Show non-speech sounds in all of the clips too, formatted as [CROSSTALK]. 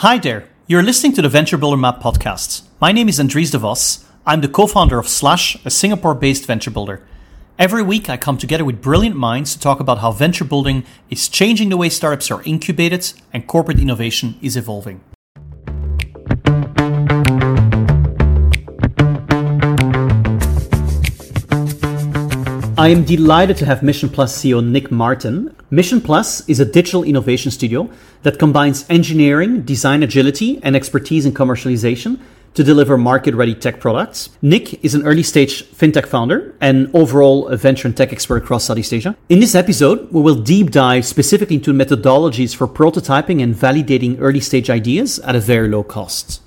Hi there. You're listening to the Venture Builder Map podcast. My name is Andries de Vos. I'm the co-founder of Slash, a Singapore-based venture builder. Every week I come together with brilliant minds to talk about how venture building is changing the way startups are incubated and corporate innovation is evolving. I am delighted to have Mission Plus CEO Nick Martin. Mission Plus is a digital innovation studio that combines engineering, design agility, and expertise in commercialization to deliver market ready tech products. Nick is an early stage fintech founder and overall a venture and tech expert across Southeast Asia. In this episode, we will deep dive specifically into methodologies for prototyping and validating early stage ideas at a very low cost.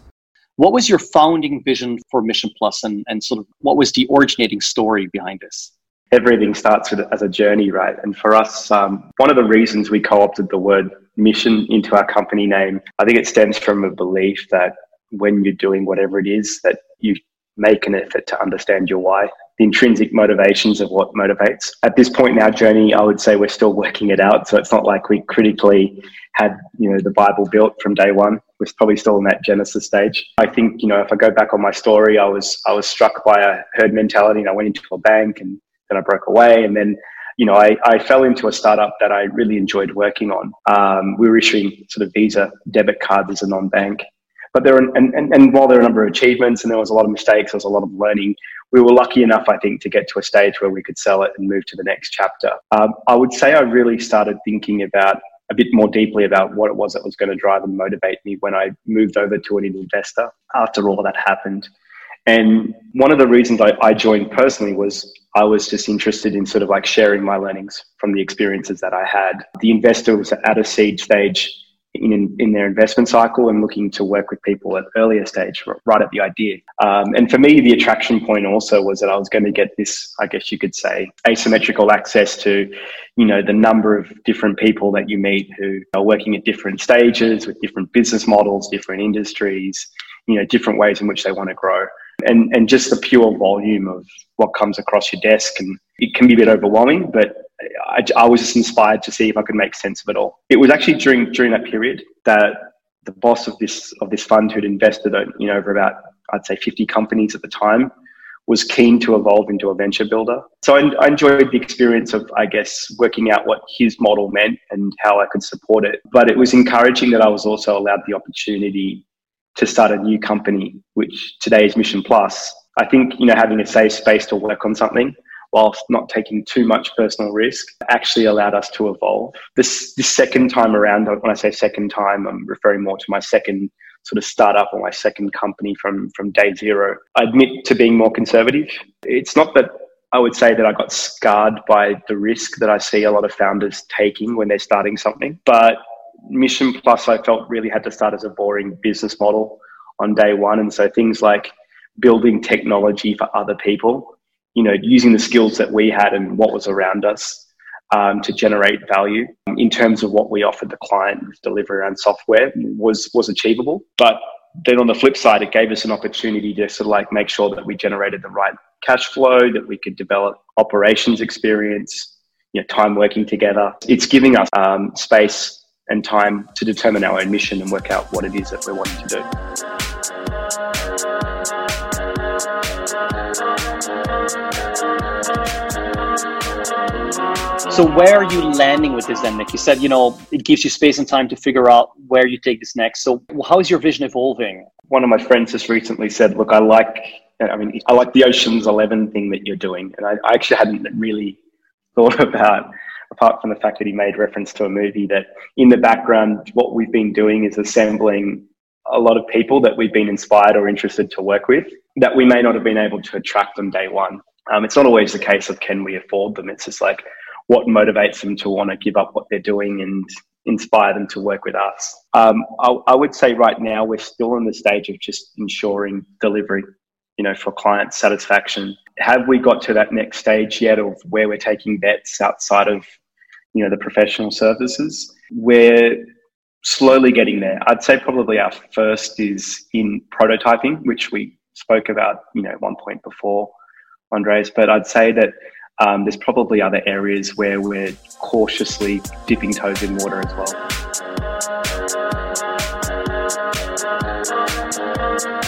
What was your founding vision for Mission Plus and, and sort of what was the originating story behind this? Everything starts with, as a journey, right? And for us, um, one of the reasons we co opted the word mission into our company name, I think it stems from a belief that when you're doing whatever it is, that you make an effort to understand your why, the intrinsic motivations of what motivates. At this point in our journey, I would say we're still working it out. So it's not like we critically had, you know, the Bible built from day one. We're probably still in that Genesis stage. I think, you know, if I go back on my story, I was I was struck by a herd mentality and I went into a bank and I broke away. And then, you know, I, I fell into a startup that I really enjoyed working on. Um, we were issuing sort of Visa debit cards as a non-bank. But there, are, and, and, and while there were a number of achievements and there was a lot of mistakes, there was a lot of learning, we were lucky enough, I think, to get to a stage where we could sell it and move to the next chapter. Um, I would say I really started thinking about a bit more deeply about what it was that was going to drive and motivate me when I moved over to an investor after all that happened. And one of the reasons I, I, joined personally was I was just interested in sort of like sharing my learnings from the experiences that I had. The investor was at a seed stage in, in their investment cycle and looking to work with people at earlier stage, right at the idea. Um, and for me, the attraction point also was that I was going to get this, I guess you could say, asymmetrical access to, you know, the number of different people that you meet who are working at different stages with different business models, different industries, you know, different ways in which they want to grow and and just the pure volume of what comes across your desk. And it can be a bit overwhelming but I, I, was just inspired to see if I could make sense of it all. It was actually during during that period that the boss of this of this fund who'd invested you know over about I'd say 50 companies at the time was keen to evolve into a venture builder. So I, I enjoyed the experience of I guess working out what his model meant and how I could support it. But it was encouraging that I was also allowed the opportunity to start a new company, which today is Mission Plus, I think you know having a safe space to work on something whilst not taking too much personal risk actually allowed us to evolve. This this second time around, when I say second time, I'm referring more to my second sort of startup or my second company from from day zero. I admit to being more conservative. It's not that I would say that I got scarred by the risk that I see a lot of founders taking when they're starting something, but Mission Plus, I felt really had to start as a boring business model on day one. And so things like building technology for other people, you know, using the skills that we had and what was around us um, to generate value in terms of what we offered the client with delivery and software was was achievable. But then on the flip side, it gave us an opportunity to sort of like make sure that we generated the right cash flow, that we could develop operations experience, you know, time working together. It's giving us um, space and time to determine our own mission and work out what it is that we're wanting to do. So where are you landing with this then, Nick? You said, you know, it gives you space and time to figure out where you take this next. So how is your vision evolving? One of my friends just recently said, look, I like, I mean, I like the Ocean's 11 thing that you're doing. And I, I actually hadn't really thought [LAUGHS] about apart from the fact that he made reference to a movie, that in the background, what we've been doing is assembling a lot of people that we've been inspired or interested to work with that we may not have been able to attract them day one. Um, it's not always the case of can we afford them. It's just like what motivates them to want to give up what they're doing and inspire them to work with us. Um, I, I would say right now we're still in the stage of just ensuring delivery, you know, for client satisfaction. Have we got to that next stage yet of where we're taking bets outside of you know the professional services. We're slowly getting there. I'd say probably our first is in prototyping, which we spoke about, you know, one point before, Andres. But I'd say that um, there's probably other areas where we're cautiously dipping toes in water as well.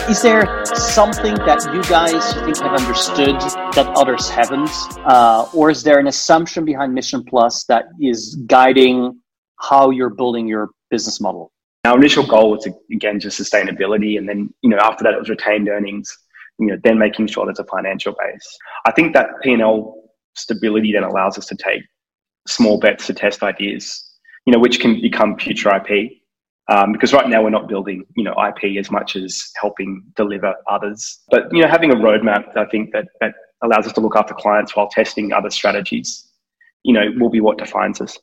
Is there something that you guys think have understood that others haven't? Uh, or is there an assumption behind Mission Plus that is guiding how you're building your business model? Our initial goal was again just sustainability, and then you know after that it was retained earnings. You know, then making sure there's a financial base. I think that P and L stability then allows us to take small bets to test ideas. You know, which can become future IP. Um, because right now we're not building, you know, IP as much as helping deliver others. But you know, having a roadmap, I think that that allows us to look after clients while testing other strategies. You know, will be what defines us.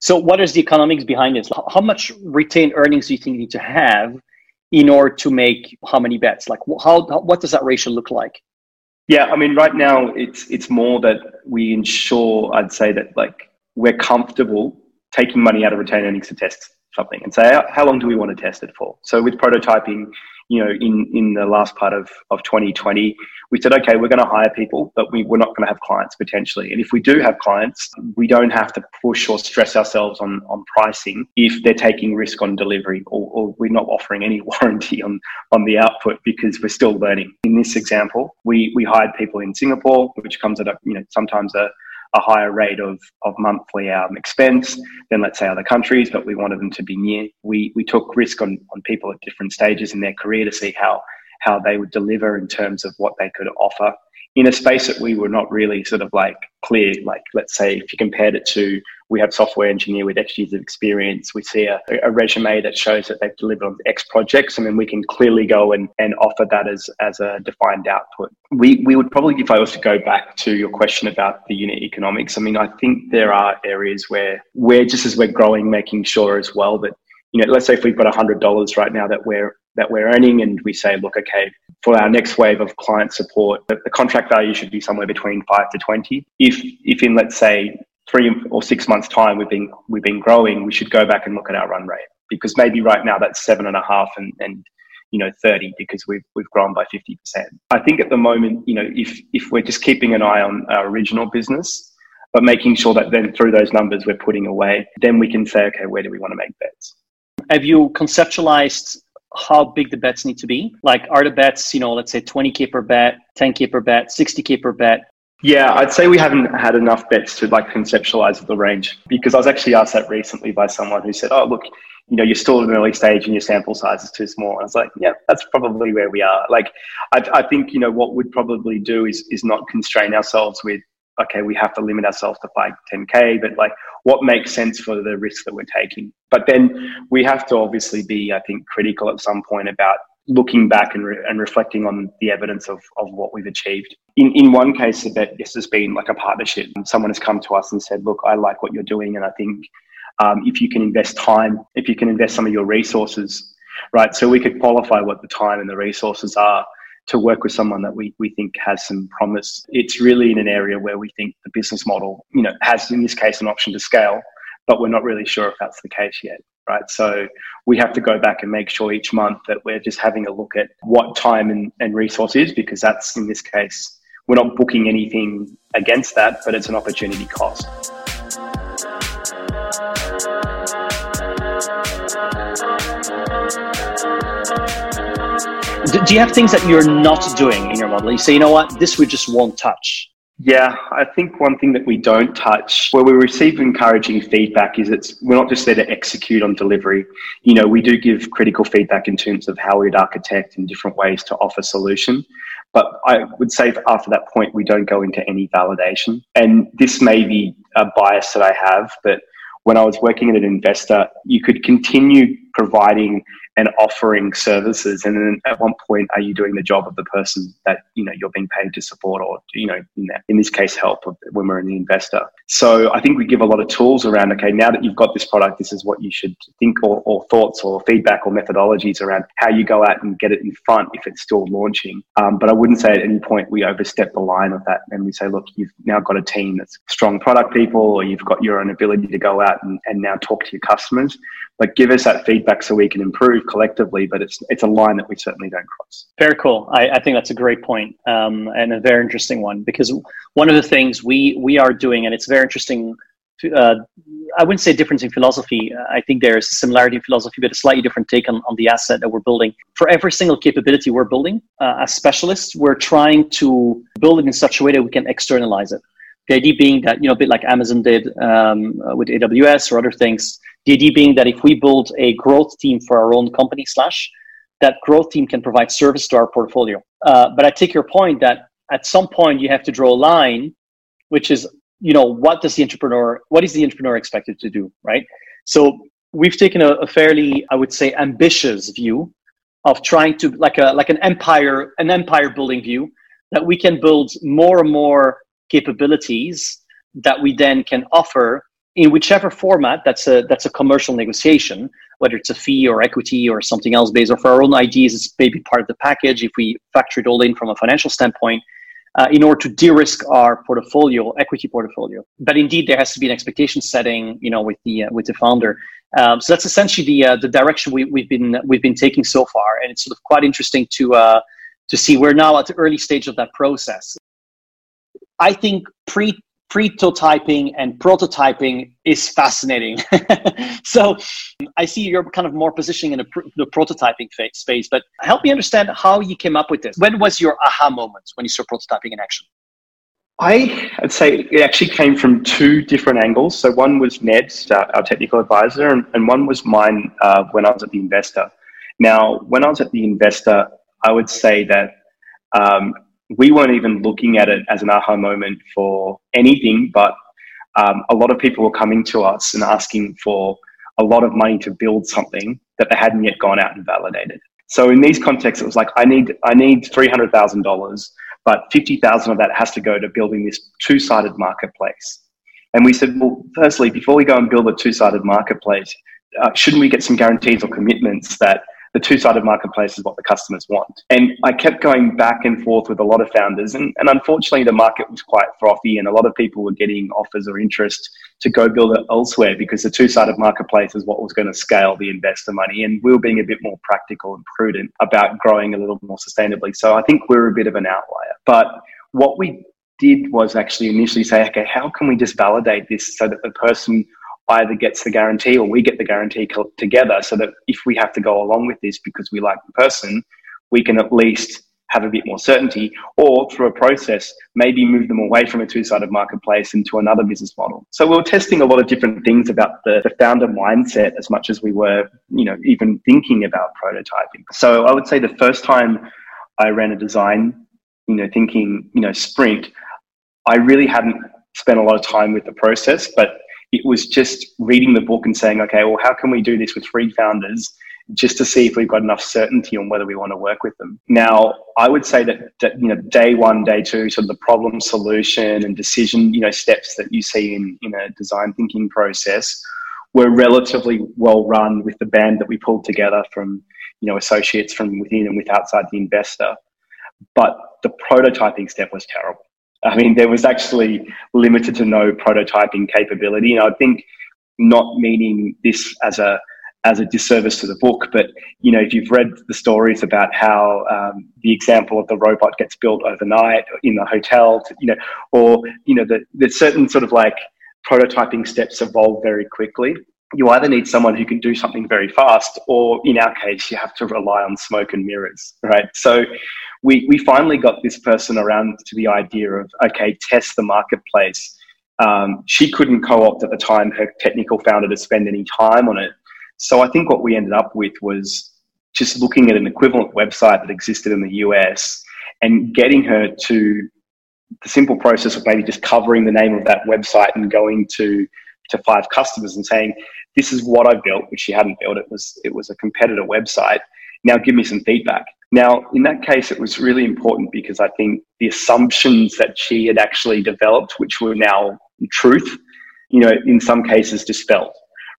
So, what is the economics behind this? How much retained earnings do you think you need to have in order to make how many bets? Like, how, how what does that ratio look like? Yeah, I mean, right now it's it's more that we ensure. I'd say that like we're comfortable taking money out of retained earnings to test something and say how long do we want to test it for. So with prototyping, you know, in in the last part of of 2020, we said, okay, we're going to hire people, but we, we're not going to have clients potentially. And if we do have clients, we don't have to push or stress ourselves on, on pricing if they're taking risk on delivery or, or we're not offering any [LAUGHS] warranty on, on the output because we're still learning. In this example, we, we hired people in Singapore, which comes at a, you know, sometimes a, a higher rate of, of monthly um, expense than let's say other countries, but we wanted them to be near. We, we took risk on, on people at different stages in their career to see how how they would deliver in terms of what they could offer in a space that we were not really sort of like clear. Like, let's say if you compared it to, we have software engineer with X years of experience, we see a, a resume that shows that they've delivered on X projects, and then we can clearly go and, and offer that as, as a defined output. We, we would probably, if I was to go back to your question about the unit economics, I mean, I think there are areas where we're just as we're growing, making sure as well that you know, let's say if we've got $100 right now that we're that we're earning and we say, look, okay, for our next wave of client support, the, the contract value should be somewhere between five to 20. If, if in, let's say, three or six months time we've been, we've been growing, we should go back and look at our run rate because maybe right now that's seven and a half and, and you know 30 because we've we've grown by 50%. I think at the moment, you know, if if we're just keeping an eye on our original business, but making sure that then through those numbers we're putting away, then we can say, okay, where do we want to make bets? Have you conceptualized how big the bets need to be? Like, are the bets, you know, let's say 20K per bet, 10K per bet, 60K per bet? Yeah, I'd say we haven't had enough bets to like conceptualize the range because I was actually asked that recently by someone who said, oh, look, you know, you're still at an early stage and your sample size is too small. And I was like, yeah, that's probably where we are. Like, I, I think, you know, what we'd probably do is, is not constrain ourselves with, okay, we have to limit ourselves to 5, 10K, but like, what makes sense for the risk that we're taking. But then we have to obviously be, I think, critical at some point about looking back and, re- and reflecting on the evidence of, of what we've achieved. In, in one case, that this has been like a partnership. Someone has come to us and said, look, I like what you're doing. And I think um, if you can invest time, if you can invest some of your resources, right? So we could qualify what the time and the resources are to work with someone that we, we think has some promise. It's really in an area where we think the business model, you know, has in this case an option to scale, but we're not really sure if that's the case yet. Right. So we have to go back and make sure each month that we're just having a look at what time and, and resource is, because that's in this case, we're not booking anything against that, but it's an opportunity cost. do you have things that you're not doing in your model? You say, you know what, this we just won't touch. Yeah, I think one thing that we don't touch where we receive encouraging feedback is it's we're not just there to execute on delivery. You know, we do give critical feedback in terms of how we'd architect in different ways to offer solution. But I would say after that point, we don't go into any validation. And this may be a bias that I have, but when I was working at an investor, you could continue providing and offering services? And then at one point are you doing the job of the person that you know you're being paid to support or you know in, that, in this case help when we're the investor? So i think we give a lot of tools around okay now that you've got this product this is what you should think or, or thoughts or feedback or methodologies around how you go out and get it in front if it's still launching. Um, but i wouldn't say at any point we overstep the line of that and we say look you've now got a team that's strong product people or you've got your own ability to go out and, and now talk to your customers but give us that feedback so we can improve collectively. But it's it's a line that we certainly don't cross. Very cool. I, I think that's a great point, um, and a very interesting one because one of the things we we are doing, and it's very interesting uh, I wouldn't say difference in philosophy. I think there's similarity in philosophy, but a slightly different take on, on the asset that we're building. For every single capability we're building, uh, as specialists, we're trying to build it in such a way that we can externalize it. The idea being that, you know, a bit like Amazon did um, with AWS or other things, the idea being that if we build a growth team for our own company slash, that growth team can provide service to our portfolio. Uh, but I take your point that at some point you have to draw a line, which is you know what does the entrepreneur what is the entrepreneur expected to do right so we've taken a, a, fairly i would say ambitious view of trying to like a like an empire an empire building view that we can build more and more capabilities that we then can offer in whichever format that's a that's a commercial negotiation whether it's a fee or equity or something else based for our own ideas it's maybe part of the package if we factor it all in from a financial standpoint uh, in order to de-risk our portfolio, equity portfolio. But indeed, there has to be an expectation setting, you know, with the uh, with the founder. Um, so that's essentially the uh, the direction we, we've been we've been taking so far, and it's sort of quite interesting to uh, to see. We're now at the early stage of that process. I think pre prototyping and prototyping is fascinating. [LAUGHS] so I see you're kind of more positioning in a pr- the prototyping space, but help me understand how you came up with this. When was your aha moment when you saw prototyping in action? I, would say it actually came from two different angles. So one was Ned's, uh, our technical advisor, and, and one was mine uh, when I was at the investor. Now, when I was at the investor, I would say that um, we weren't even looking at it as an aha moment for anything, but um, a lot of people were coming to us and asking for a lot of money to build something that they hadn't yet gone out and validated. So in these contexts, it was like I need I need three hundred thousand dollars, but fifty thousand of that has to go to building this two sided marketplace. And we said, well, firstly, before we go and build a two sided marketplace, uh, shouldn't we get some guarantees or commitments that the two-sided marketplace is what the customers want. And I kept going back and forth with a lot of founders, and, and unfortunately, the market was quite frothy, and a lot of people were getting offers or interest to go build it elsewhere because the two-sided marketplace is what was going to scale the investor money, and we were being a bit more practical and prudent about growing a little more sustainably. So I think we're a bit of an outlier, but what we did was actually initially say, okay, how can we just validate this so that the person either gets the guarantee or we get the guarantee together so that if we have to go along with this because we like the person, we can at least have a bit more certainty or through a process, maybe move them away from a two-sided marketplace into another business model. So we are testing a lot of different things about the, the founder mindset as much as we were, you know, even thinking about prototyping. So I would say the first time I ran a design, you know, thinking, you know, sprint, I really hadn't spent a lot of time with the process, but it was just reading the book and saying, okay, well, how can we do this with three founders just to see if we've got enough certainty on whether we want to work with them. Now, I would say that, that you know, day one, day two, sort of the problem solution and decision, you know, steps that you see in, in a design thinking process were relatively well run with the band that we pulled together from, you know, associates from within and with outside the investor. But the prototyping step was terrible. I mean, there was actually limited to no prototyping capability. And I think not meaning this as a as a disservice to the book, but you know, if you've read the stories about how um, the example of the robot gets built overnight in the hotel, to, you know, or you know, the, the certain sort of like prototyping steps evolve very quickly. You either need someone who can do something very fast, or in our case, you have to rely on smoke and mirrors, right? So we, we finally got this person around to the idea of, okay, test the marketplace. Um, she couldn't co opt at the time her technical founder to spend any time on it. So I think what we ended up with was just looking at an equivalent website that existed in the US and getting her to the simple process of maybe just covering the name of that website and going to to five customers and saying, "This is what I built," which she hadn't built. It was it was a competitor website. Now give me some feedback. Now, in that case, it was really important because I think the assumptions that she had actually developed, which were now truth, you know, in some cases dispelled,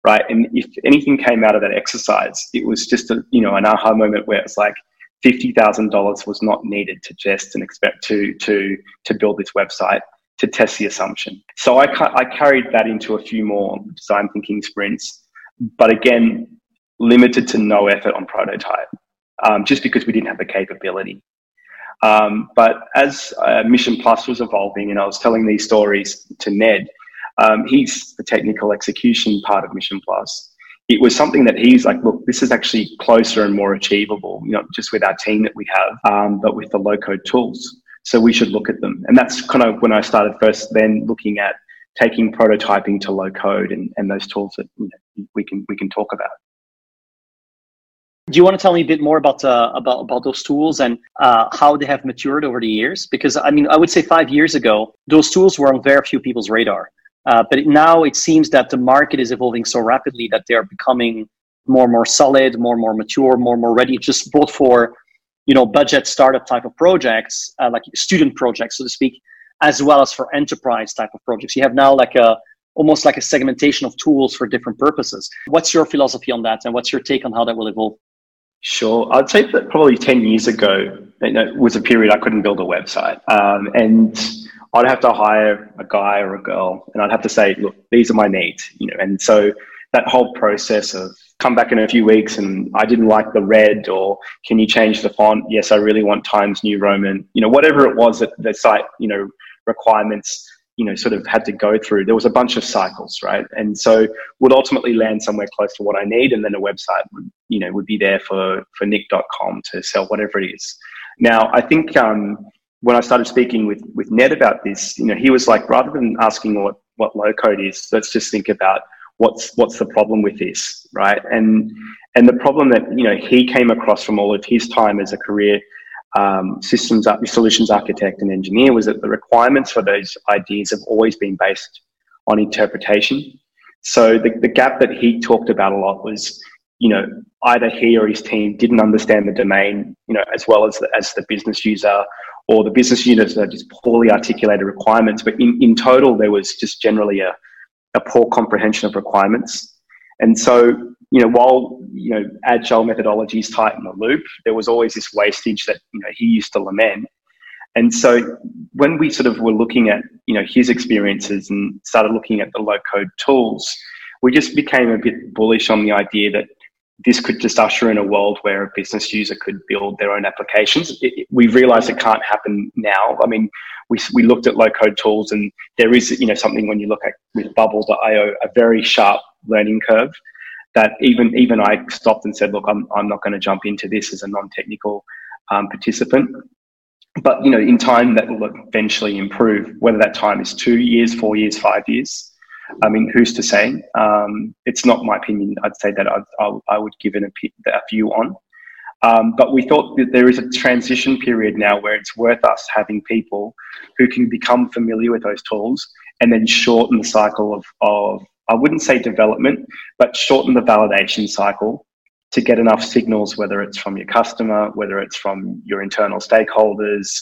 right? And if anything came out of that exercise, it was just a, you know, an aha moment where it's like $50,000 was not needed to just and expect to, to, to build this website to test the assumption. So I, I carried that into a few more design thinking sprints, but again, limited to no effort on prototype um, just because we didn't have the capability. Um, but as uh, Mission Plus was evolving and I was telling these stories to Ned, Um, he's the technical execution part of Mission Plus. It was something that he's like, look, this is actually closer and more achievable, know, just with our team that we have, um, but with the low code tools. So we should look at them. And that's kind of when I started first then looking at taking prototyping to low code and, and those tools that you know, we can we can talk about. Do you want to tell me a bit more about uh, about about those tools and uh, how they have matured over the years? Because I mean, I would say five years ago, those tools were on very few people's radar. Uh, but now it seems that the market is evolving so rapidly that they are becoming more and more solid, more and more mature, more and more ready, just both for you know budget startup type of projects, uh, like student projects, so to speak, as well as for enterprise type of projects. You have now like a almost like a segmentation of tools for different purposes. What's your philosophy on that, and what's your take on how that will evolve? Sure, I'd say that probably ten years ago know, was a period I couldn't build a website, um, and I'd have to hire a guy or a girl, and I'd have to say, look, these are my needs, you know, and so that whole process of come back in a few weeks and I didn't like the red or can you change the font? Yes, I really want Times New Roman. You know, whatever it was that the site, you know, requirements, you know, sort of had to go through. There was a bunch of cycles, right? And so would ultimately land somewhere close to what I need and then a website would, you know, would be there for for nick.com to sell whatever it is. Now, I think um, when I started speaking with with Ned about this, you know, he was like, rather than asking what what low code is, let's just think about what's what's the problem with this, right? And and the problem that you know he came across from all of his time as a career um, systems solutions architect and engineer was that the requirements for those ideas have always been based on interpretation. So the, the gap that he talked about a lot was, you know, either he or his team didn't understand the domain, you know, as well as the, as the business user, or the business units that just poorly articulated requirements. But in, in total, there was just generally a, a poor comprehension of requirements. And so, you know, while, you know, agile methodologies tighten the loop, there was always this wastage that, you know, he used to lament. And so when we sort of were looking at, you know, his experiences and started looking at the low code tools, we just became a bit bullish on the idea that this could just usher in a world where a business user could build their own applications. It, it, we realize it can't happen now. I mean, we, we looked at low code tools and there is, you know, something when you look at with bubble.io, a very sharp learning curve that even, even I stopped and said, look, I'm, I'm not going to jump into this as a non-technical um, participant. But, you know, in time that will eventually improve, whether that time is two years, four years, five years. I mean, who's to say? Um, it's not my opinion. I'd say that I'd, I, I would give it a, a view on. Um, but we thought that there is a transition period now where it's worth us having people who can become familiar with those tools and then shorten the cycle of, of I wouldn't say development, but shorten the validation cycle to get enough signals, whether it's from your customer, whether it's from your internal stakeholders,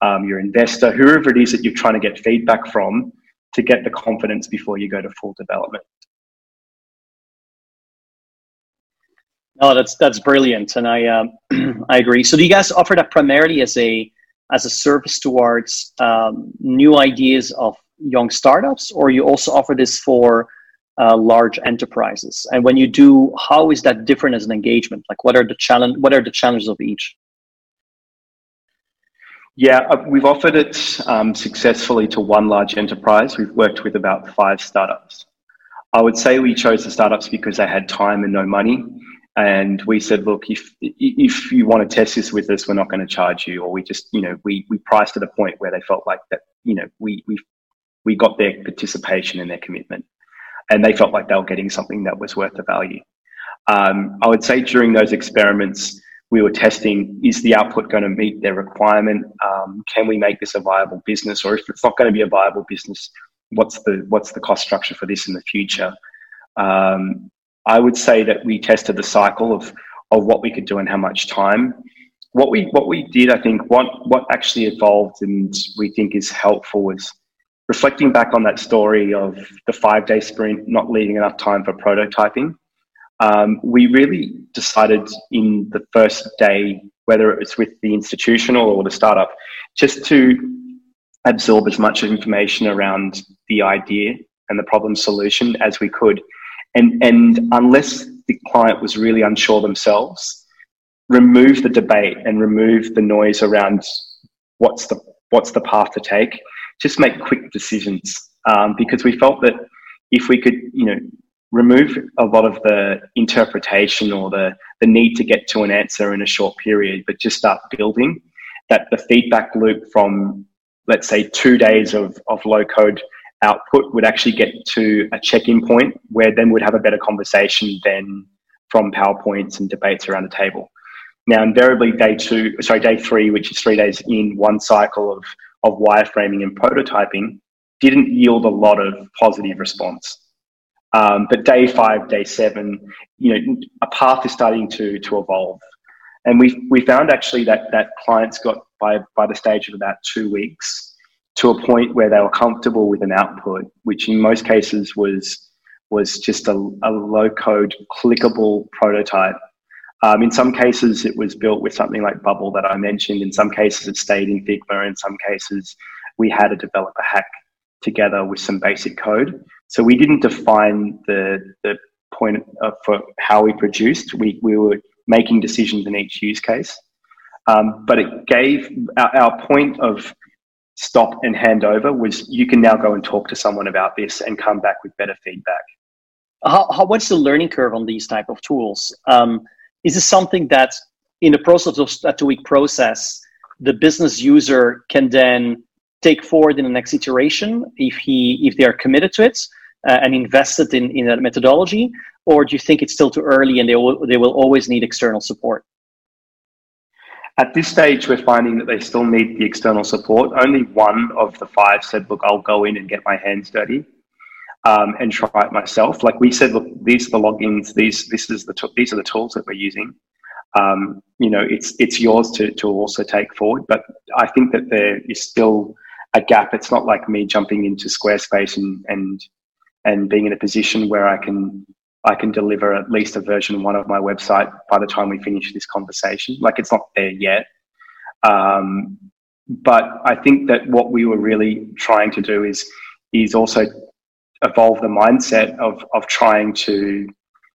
um, your investor, whoever it is that you're trying to get feedback from to get the confidence before you go to full development. No, that's that's brilliant, and I um, [CLEARS THROAT] I agree. So, do you guys offer that primarily as a as a service towards um, new ideas of young startups, or you also offer this for uh, large enterprises? And when you do, how is that different as an engagement? Like, what are the challenge? What are the challenges of each? Yeah, uh, we've offered it um, successfully to one large enterprise. We've worked with about five startups. I would say we chose the startups because they had time and no money. And we said, look, if if you want to test this with us, we're not going to charge you. Or we just, you know, we we priced at a point where they felt like that, you know, we we we got their participation and their commitment, and they felt like they were getting something that was worth the value. Um, I would say during those experiments, we were testing is the output going to meet their requirement? Um, can we make this a viable business? Or if it's not going to be a viable business what's the what's the cost structure for this in the future? Um, i would say that we tested the cycle of of what we could do and how much time. What we what we did i think what what actually evolved and we think is helpful was reflecting back on that story of the five day sprint not leaving enough time for prototyping um, we really decided in the first day, whether it was with the institutional or the startup, just to absorb as much information around the idea and the problem solution as we could. And, and unless the client was really unsure themselves, remove the debate and remove the noise around what's the, what's the path to take. Just make quick decisions um, because we felt that if we could, you know, remove a lot of the interpretation or the, the need to get to an answer in a short period, but just start building that the feedback loop from, let's say, two days of, of low code output would actually get to a check-in point where then we'd have a better conversation than from PowerPoints and debates around the table. Now, invariably, day two, sorry, day three, which is three days in one cycle of, of wireframing and prototyping, didn't yield a lot of positive response. Um, but day five, day seven, you know, a path is starting to to evolve, and we we found actually that that clients got by by the stage of about two weeks to a point where they were comfortable with an output, which in most cases was was just a, a low code clickable prototype. Um, in some cases, it was built with something like Bubble that I mentioned. In some cases, it stayed in Figma. In some cases, we had a developer hack together with some basic code. So we didn't define the, the point of, for how we produced. We, we were making decisions in each use case. Um, but it gave our, our point of stop and hand over was you can now go and talk to someone about this and come back with better feedback. How, how, what's the learning curve on these type of tools? Um, is this something that in the process of that two week process, the business user can then take forward in the next iteration if he if they are committed to it uh, and invested in, in that methodology or do you think it's still too early and they will, they will always need external support? At this stage we're finding that they still need the external support. Only one of the five said look i'll go in and get my hands dirty um, and try it myself. Like we said look these are the logins these this is the t- these are the tools that we're using. Um, you know it's it's yours to, to also take forward but i think that there is still a gap. It's not like me jumping into Squarespace and and and being in a position where I can I can deliver at least a version one of my website by the time we finish this conversation. Like it's not there yet. Um, but I think that what we were really trying to do is is also evolve the mindset of of trying to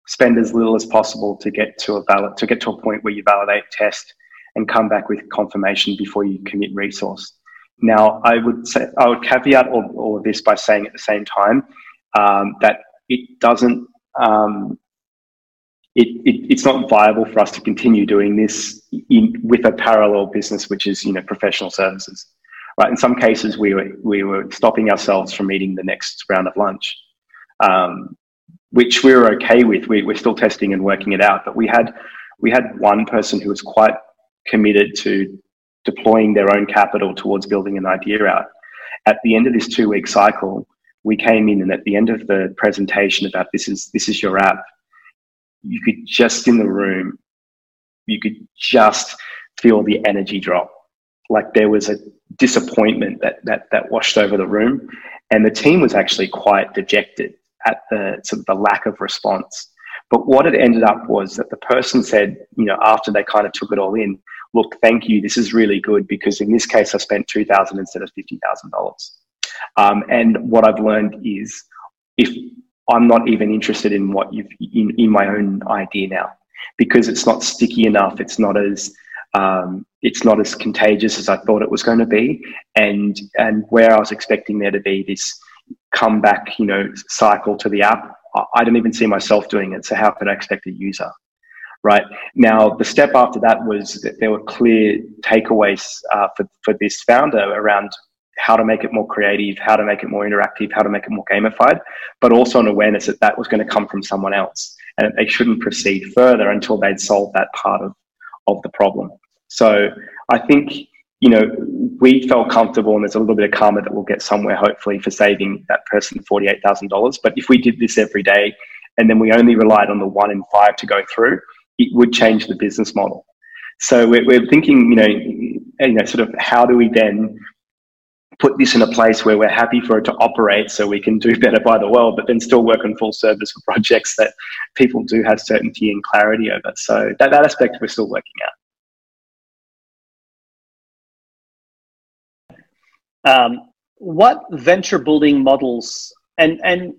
spend as little as possible to get to a valid to get to a point where you validate test and come back with confirmation before you commit resource. Now, I would say I would caveat all, all of this by saying at the same time um, that it doesn't. Um, it, it, it's not viable for us to continue doing this in, with a parallel business, which is you know professional services. Right. In some cases, we were we were stopping ourselves from eating the next round of lunch, um, which we were okay with. We, we're still testing and working it out, but we had we had one person who was quite committed to deploying their own capital towards building an idea out. At the end of this two week cycle, we came in and at the end of the presentation about this is this is your app, you could just in the room, you could just feel the energy drop. Like there was a disappointment that that that washed over the room. And the team was actually quite dejected at the sort of the lack of response. But what it ended up was that the person said, you know, after they kind of took it all in, look, thank you, this is really good because in this case I spent two thousand instead of fifty thousand um, dollars. And what I've learned is if I'm not even interested in what you've in, in my own idea now because it's not sticky enough, it's not as um, it's not as contagious as I thought it was going to be, and and where I was expecting there to be this comeback, you know, cycle to the app, I don't even see myself doing it. So how could I expect a user? Right? Now, the step after that was that there were clear takeaways uh, for, for this founder around how to make it more creative, how to make it more interactive, how to make it more gamified, but also an awareness that that was going to come from someone else and they shouldn't proceed further until they'd solved that part of, of the problem. So I think, you know, we felt comfortable and there's a little bit of karma that we'll get somewhere hopefully for saving that person $48,000. But if we did this every day and then we only relied on the one in five to go through, it would change the business model. So we're, we're thinking, you know, you know, sort of how do we then put this in a place where we're happy for it to operate so we can do [LAUGHS] better by the world, but then still work on full service for projects that people do have certainty and clarity over. So that, that aspect we're still working out. Um, what venture building models and and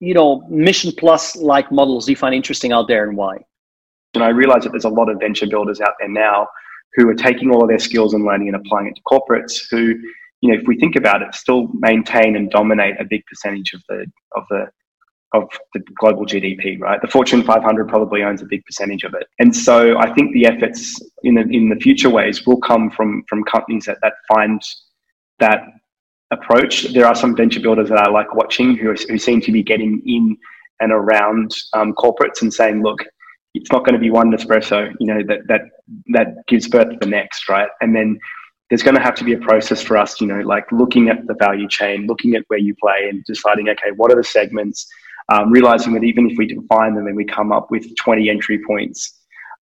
you know mission plus like models do you find interesting out there and why? And I realize that there's a lot of venture builders out there now who are taking all of their skills and learning and applying it to corporates who you know, if we think about it, still maintain and dominate a big percentage of the of the of the global GDP, right? The Fortune 500 probably owns a big percentage of it, and so I think the efforts in the in the future ways will come from from companies that that find that approach. There are some venture builders that I like watching who, who seem to be getting in and around um, corporates and saying, look, it's not going to be one Nespresso, you know, that that that gives birth to the next, right? And then there's going to have to be a process for us, you know, like looking at the value chain, looking at where you play, and deciding, okay, what are the segments? Um, realizing that even if we define them and we come up with 20 entry points,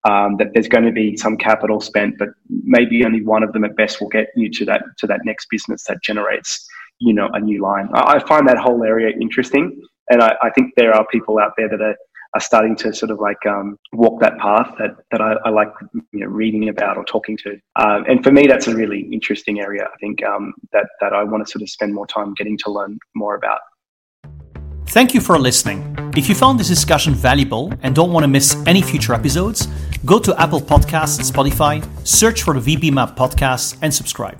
um, that there's going to be some capital spent, but maybe only one of them at best will get you to that to that next business that generates, you know, a new line. I, I find that whole area interesting, and I, I think there are people out there that are are starting to sort of like um, walk that path that, that I, I like you know, reading about or talking to. Um, and for me, that's a really interesting area. I think um, that, that I want to sort of spend more time getting to learn more about. Thank you for listening. If you found this discussion valuable and don't want to miss any future episodes, go to Apple Podcasts and Spotify, search for the VB Map podcast, and subscribe.